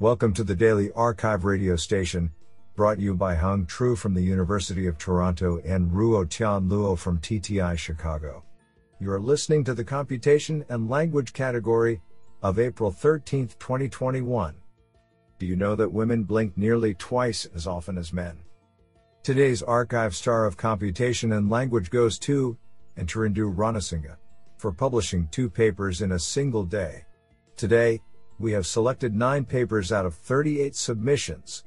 Welcome to the Daily Archive radio station, brought you by Hung Tru from the University of Toronto and Ruo Tian Luo from TTI Chicago. You are listening to the Computation and Language category of April 13, 2021. Do you know that women blink nearly twice as often as men? Today's archive star of computation and language goes to Antarindhu Ranasinghe for publishing two papers in a single day. Today, we have selected 9 papers out of 38 submissions.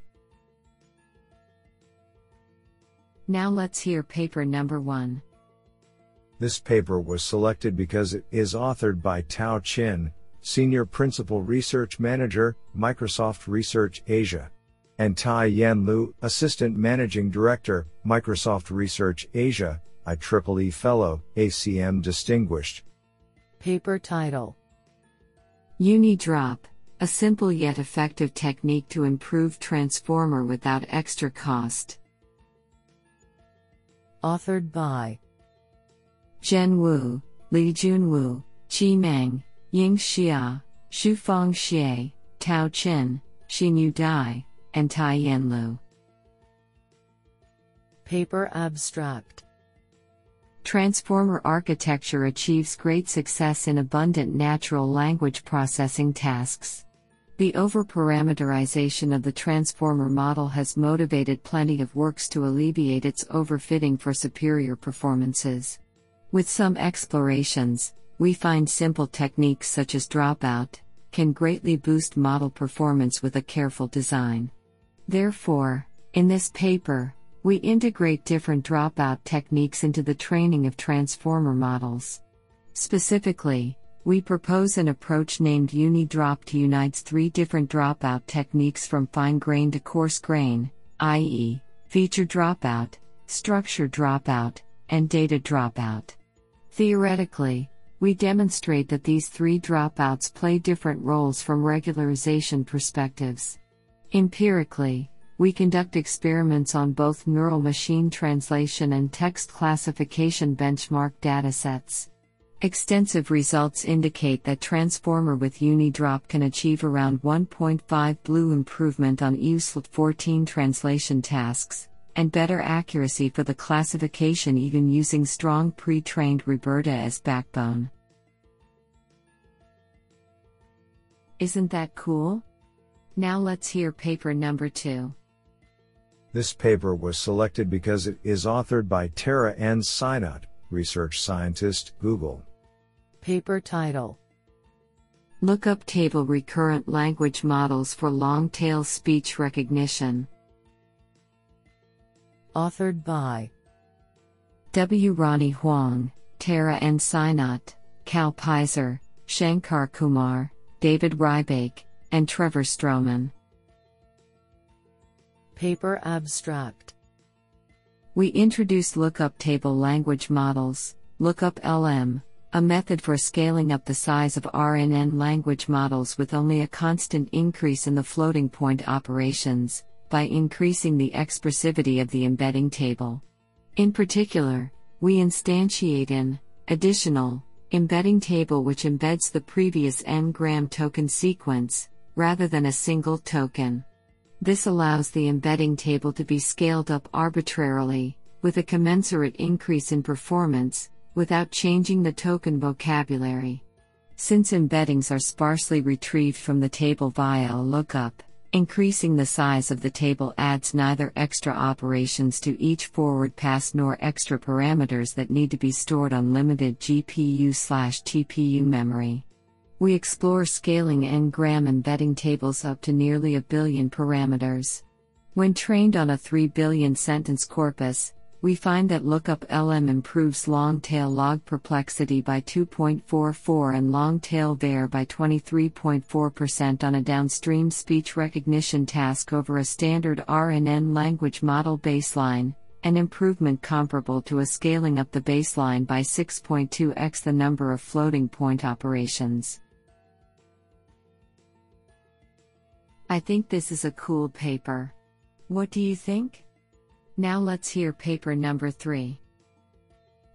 Now let's hear paper number 1. This paper was selected because it is authored by Tao Qin, Senior Principal Research Manager, Microsoft Research Asia, and Tie-Yan Liu, Assistant Managing Director, Microsoft Research Asia, IEEE Fellow, ACM Distinguished. Paper title UniDrop, a simple yet effective technique to improve transformer without extra cost. Authored by Zhen Wu, Lijun Wu, Qi Meng, Ying Xia, Shufang Xie, Tao Qin, Xinyu Dai, and Tie-Yan Liu. Paper Abstract Transformer architecture achieves great success in abundant natural language processing tasks. The overparameterization of the transformer model has motivated plenty of works to alleviate its overfitting for superior performances. With some explorations, we find simple techniques such as dropout can greatly boost model performance with a careful design. Therefore, in this paper, we integrate different dropout techniques into the training of transformer models. Specifically, we propose an approach named UniDrop to unites three different dropout techniques from fine grain to coarse grain, i.e., feature dropout, structure dropout, and data dropout. Theoretically, we demonstrate that these three dropouts play different roles from regularization perspectives. Empirically, we conduct experiments on both neural machine translation and text classification benchmark datasets. Extensive results indicate that Transformer with UniDrop can achieve around 1.5 BLEU improvement on IWSLT 14 translation tasks, and better accuracy for the classification even using strong pre trained RoBERTa as backbone. Isn't that cool? Now let's hear paper number 2. This paper was selected because it is authored by Tara N. Sainath, research scientist, Google. Paper title Lookup Table Recurrent Language Models for Long Tail Speech Recognition. Authored by W. Ronnie Huang, Tara N. Sainath, Cal Peyser, Shankar Kumar, David Rybach, and Trevor Strohman. Paper Abstract We introduced lookup table language models, lookup LM, a method for scaling up the size of RNN language models with only a constant increase in the floating point operations, by increasing the expressivity of the embedding table. In particular, we instantiate an additional embedding table which embeds the previous n-gram token sequence, rather than a single token. This allows the embedding table to be scaled up arbitrarily, with a commensurate increase in performance, without changing the token vocabulary. Since embeddings are sparsely retrieved from the table via a lookup, increasing the size of the table adds neither extra operations to each forward pass nor extra parameters that need to be stored on limited GPU/TPU memory. We explore scaling n-gram embedding tables up to nearly a billion parameters. When trained on a 3 billion sentence corpus, we find that lookup LM improves long tail log perplexity by 2.44 and long tail WER by 23.4% on a downstream speech recognition task over a standard RNN language model baseline, an improvement comparable to a scaling up the baseline by 6.2x the number of floating point operations. I think this is a cool paper. What do you think? Now let's hear paper number 3.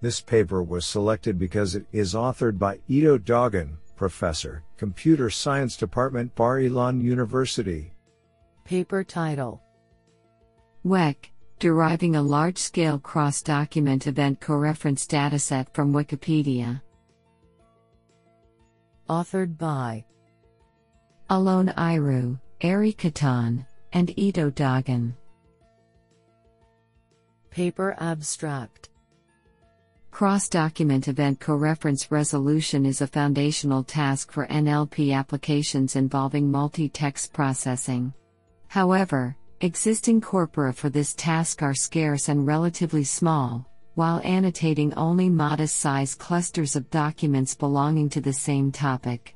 This paper was selected because it is authored by Ido Dagan, Professor, Computer Science Department, Bar Ilan University. Paper title WEC Deriving a Large Scale Cross Document Event Coreference Dataset from Wikipedia. Authored by Alon Eirew, Arie Cattan, and Ido Dagan. Paper abstract Cross document event coreference resolution is a foundational task for NLP applications involving multi text processing. However, existing corpora for this task are scarce and relatively small, while annotating only modest size clusters of documents belonging to the same topic.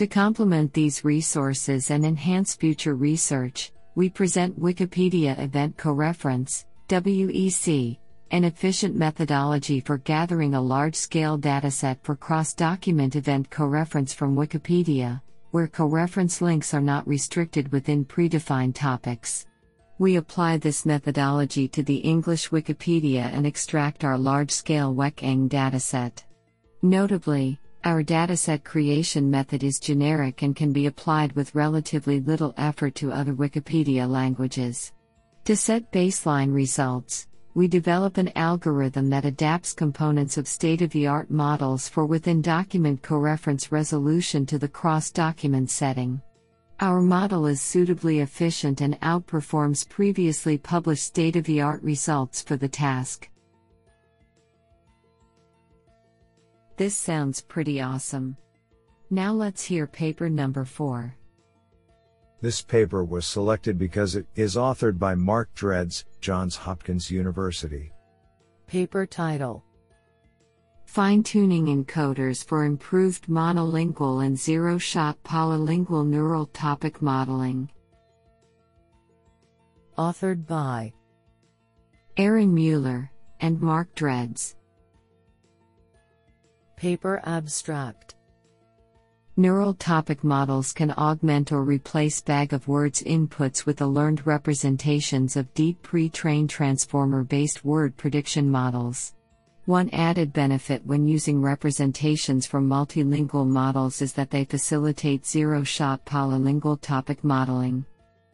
To complement these resources and enhance future research, we present Wikipedia Event Coreference, WEC, an efficient methodology for gathering a large scale dataset for cross document event coreference from Wikipedia, where coreference links are not restricted within predefined topics. We apply this methodology to the English Wikipedia and extract our large scale WEC-ENG dataset. Notably, our dataset creation method is generic and can be applied with relatively little effort to other Wikipedia languages. To set baseline results, we develop an algorithm that adapts components of state of the art models for within document coreference resolution to the cross document setting. Our model is suitably efficient and outperforms previously published state of the art results for the task. This sounds pretty awesome. Now let's hear paper number 4. This paper was selected because it is authored by Mark Dredze, Johns Hopkins University. Paper title Fine tuning encoders for improved monolingual and zero shot polylingual neural topic modeling. Authored by Aaron Mueller and Mark Dredze. Paper abstract Neural topic models can augment or replace bag of words inputs with the learned representations of deep pre trained transformer based word prediction models. One added benefit when using representations from multilingual models is that they facilitate zero shot polylingual topic modeling.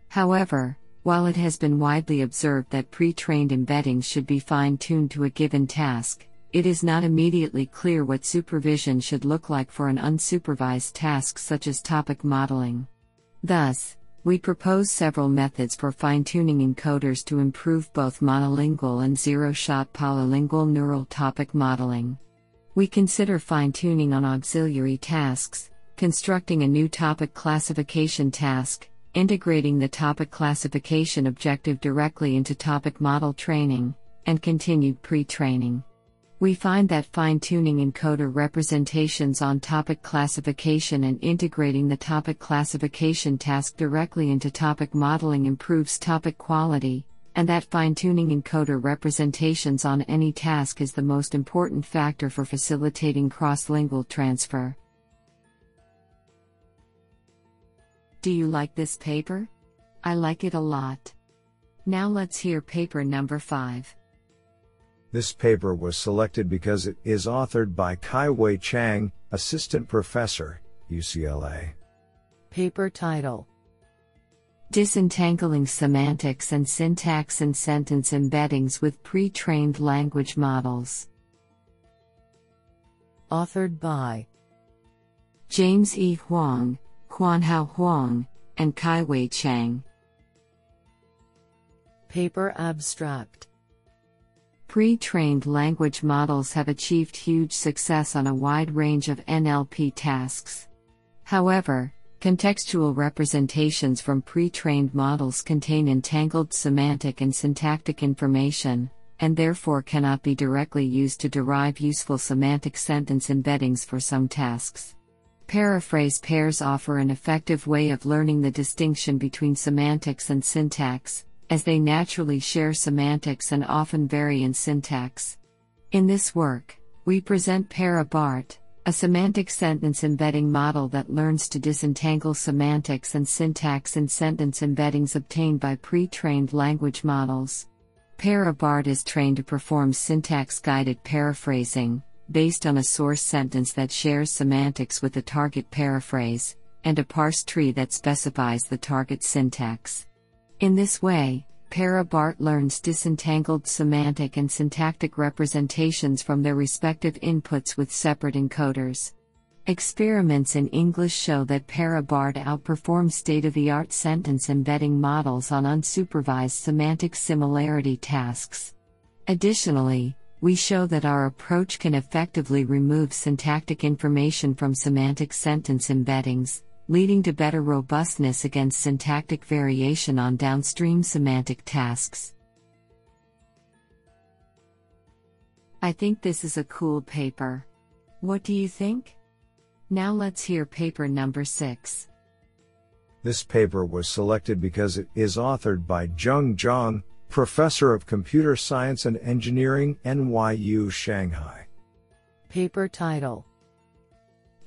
However, while it has been widely observed that pre trained embeddings should be fine tuned to a given task, it is not immediately clear what supervision should look like for an unsupervised task such as topic modeling. Thus, we propose several methods for fine tuning encoders to improve both monolingual and zero shot polylingual neural topic modeling. We consider fine tuning on auxiliary tasks, constructing a new topic classification task, integrating the topic classification objective directly into topic model training, and continued pre training. We find that fine tuning encoder representations on topic classification and integrating the topic classification task directly into topic modeling improves topic quality, and that fine tuning encoder representations on any task is the most important factor for facilitating cross lingual transfer. Do you like this paper? I like it a lot. Now let's hear paper number 5. This paper was selected because it is authored by Kai Wei Chang, Assistant Professor, UCLA. Paper title Disentangling Semantics and Syntax in Sentence Embeddings with Pre trained Language Models. Authored by James E. Huang, Kuan-Hao Huang, and Kai Wei Chang. Paper abstract Pre trained language models have achieved huge success on a wide range of NLP tasks. However, contextual representations from pre trained models contain entangled semantic and syntactic information, and therefore cannot be directly used to derive useful semantic sentence embeddings for some tasks. Paraphrase pairs offer an effective way of learning the distinction between semantics and syntax, as they naturally share semantics and often vary in syntax. In this work, we present Para-BART, a semantic sentence embedding model that learns to disentangle semantics and syntax in sentence embeddings obtained by pre trained language models. Para-BART is trained to perform syntax guided paraphrasing, based on a source sentence that shares semantics with the target paraphrase, and a parse tree that specifies the target syntax. In this way, ParaBART learns disentangled semantic and syntactic representations from their respective inputs with separate encoders. Experiments in English show that ParaBART outperforms state of the art sentence embedding models on unsupervised semantic similarity tasks. Additionally, we show that our approach can effectively remove syntactic information from semantic sentence embeddings, leading to better robustness against syntactic variation on downstream semantic tasks. I think this is a cool paper. What do you think? Now let's hear paper number 6. This paper was selected because it is authored by Zheng Zhang, Professor of Computer Science and Engineering, NYU Shanghai. Paper title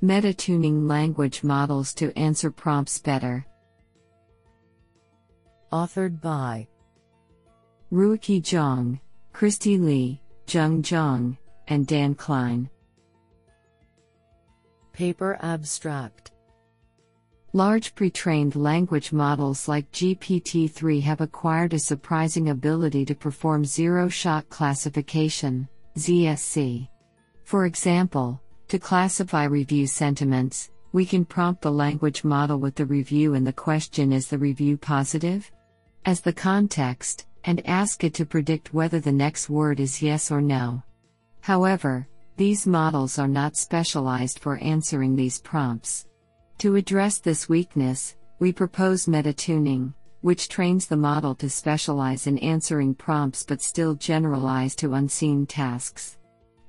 Meta tuning language models to answer prompts better. Authored by Ruiqi Zhong, Kristy Lee, Zheng Zhang, and Dan Klein. Paper abstract Large pre trained language models like GPT 3 have acquired a surprising ability to perform zero shot classification, ZSC. For example, to classify review sentiments, we can prompt the language model with the review and the question is the review positive? As the context, and ask it to predict whether the next word is yes or no. However, these models are not specialized for answering these prompts. To address this weakness, we propose meta tuning, which trains the model to specialize in answering prompts but still generalize to unseen tasks.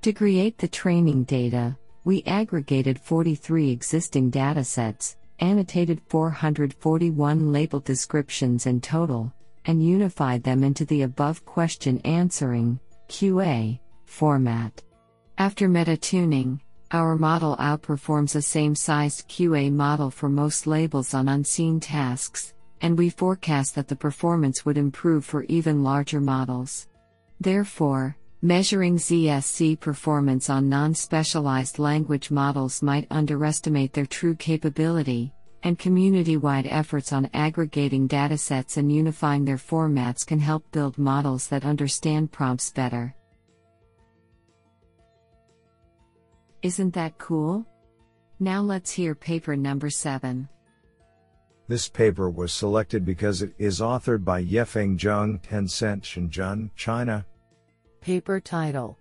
To create the training data, we aggregated 43 existing datasets, annotated 441 label descriptions in total, and unified them into the above question answering QA format. After meta tuning, our model outperforms a same sized QA model for most labels on unseen tasks, and we forecast that the performance would improve for even larger models. Therefore, Measuring ZSC performance on non specialized language models might underestimate their true capability, and community wide efforts on aggregating datasets and unifying their formats can help build models that understand prompts better. Isn't that cool? Now let's hear paper number 7. This paper was selected because it is authored by Yefeng Zheng, Tencent Shenzhen, China, Paper title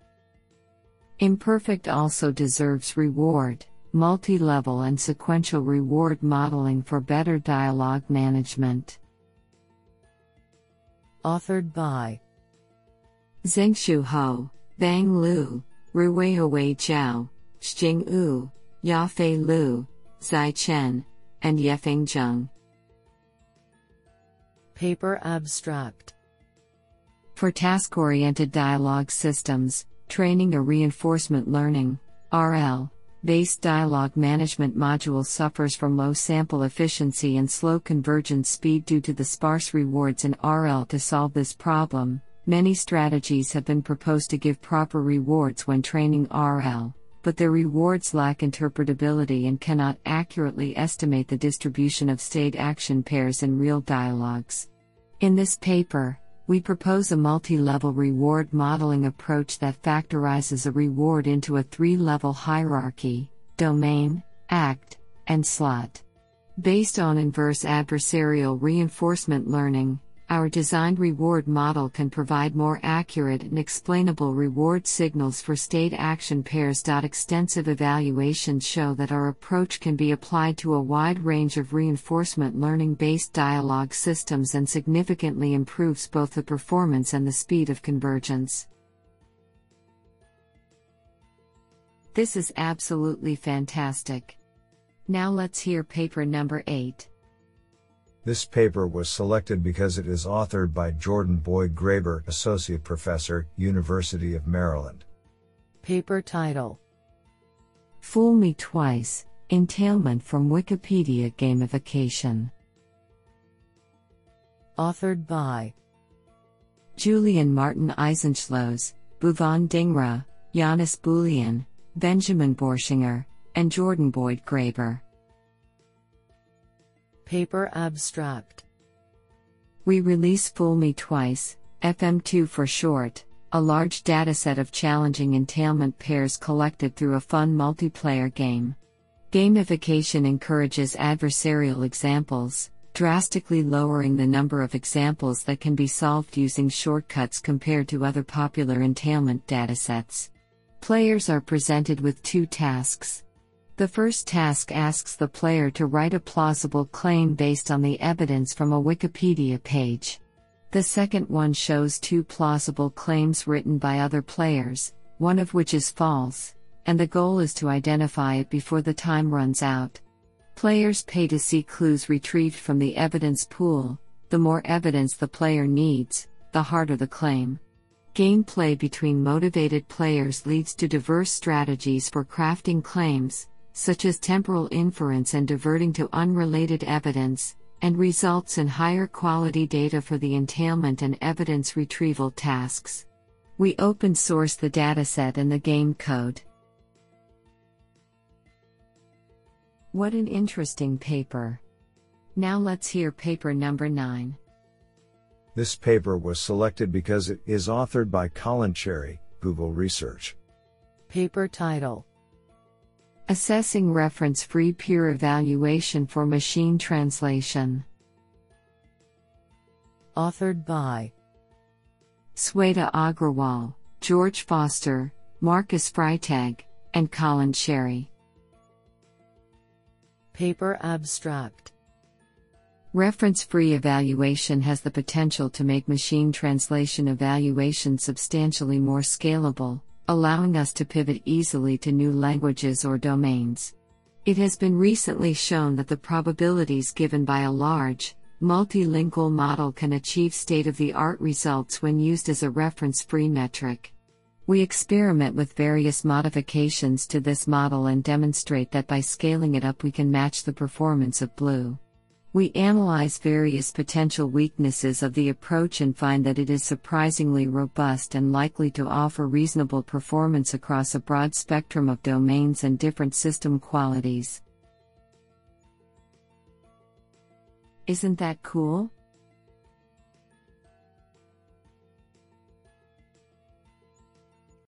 Imperfect also deserves reward, multi level and sequential reward modeling for better dialogue management. Authored by Zhengxu Hou, Bang Liu, Ruihui Zhao, Xing Wu, Yafei Liu, Zai Chen, and Yefeng Zheng. Paper abstract for task oriented dialogue systems, training a reinforcement learning RL based dialogue management module suffers from low sample efficiency and slow convergence speed due to the sparse rewards in RL to solve this problem. Many strategies have been proposed to give proper rewards when training RL, but their rewards lack interpretability and cannot accurately estimate the distribution of state action pairs in real dialogues. In this paper, we propose a multi level reward modeling approach that factorizes a reward into a three level hierarchy domain, act, and slot. Based on inverse adversarial reinforcement learning, our designed reward model can provide more accurate and explainable reward signals for state action pairs. Extensive evaluations show that our approach can be applied to a wide range of reinforcement learning based dialogue systems and significantly improves both the performance and the speed of convergence. This is absolutely fantastic. Now let's hear paper number 8. This paper was selected because it is authored by Jordan Boyd Graber, Associate Professor, University of Maryland. Paper title Fool Me Twice Entailment from Wikipedia Gamification. Authored by Julian Martin Eisenschlos, Bhuvan Dhingra, Yannis Bulian, Benjamin Borschinger, and Jordan Boyd Graber. Paper Abstract We release Fool Me Twice, FM2 for short, a large dataset of challenging entailment pairs collected through a fun multiplayer game. Gamification encourages adversarial examples, drastically lowering the number of examples that can be solved using shortcuts compared to other popular entailment datasets. Players are presented with two tasks. The first task asks the player to write a plausible claim based on the evidence from a Wikipedia page. The second one shows two plausible claims written by other players, one of which is false, and the goal is to identify it before the time runs out. Players pay to see clues retrieved from the evidence pool. The more evidence the player needs, the harder the claim. Gameplay between motivated players leads to diverse strategies for crafting claims, such as temporal inference and diverting to unrelated evidence, and results in higher quality data for the entailment and evidence retrieval tasks. We open source the dataset and the game code. What an interesting paper. Now let's hear paper number 9. This paper was selected because it is authored by Colin Cherry, Google Research. Paper title Assessing Reference Free Peer Evaluation for Machine Translation. Authored by Sweta Agrawal, George Foster, Markus Freitag, and Colin Cherry. Paper Abstract Reference free evaluation has the potential to make machine translation evaluation substantially more scalable, allowing us to pivot easily to new languages or domains. It has been recently shown that the probabilities given by a large, multilingual model can achieve state of the art results when used as a reference free metric. We experiment with various modifications to this model and demonstrate that by scaling it up we can match the performance of BLEU. We analyze various potential weaknesses of the approach and find that it is surprisingly robust and likely to offer reasonable performance across a broad spectrum of domains and different system qualities. Isn't that cool?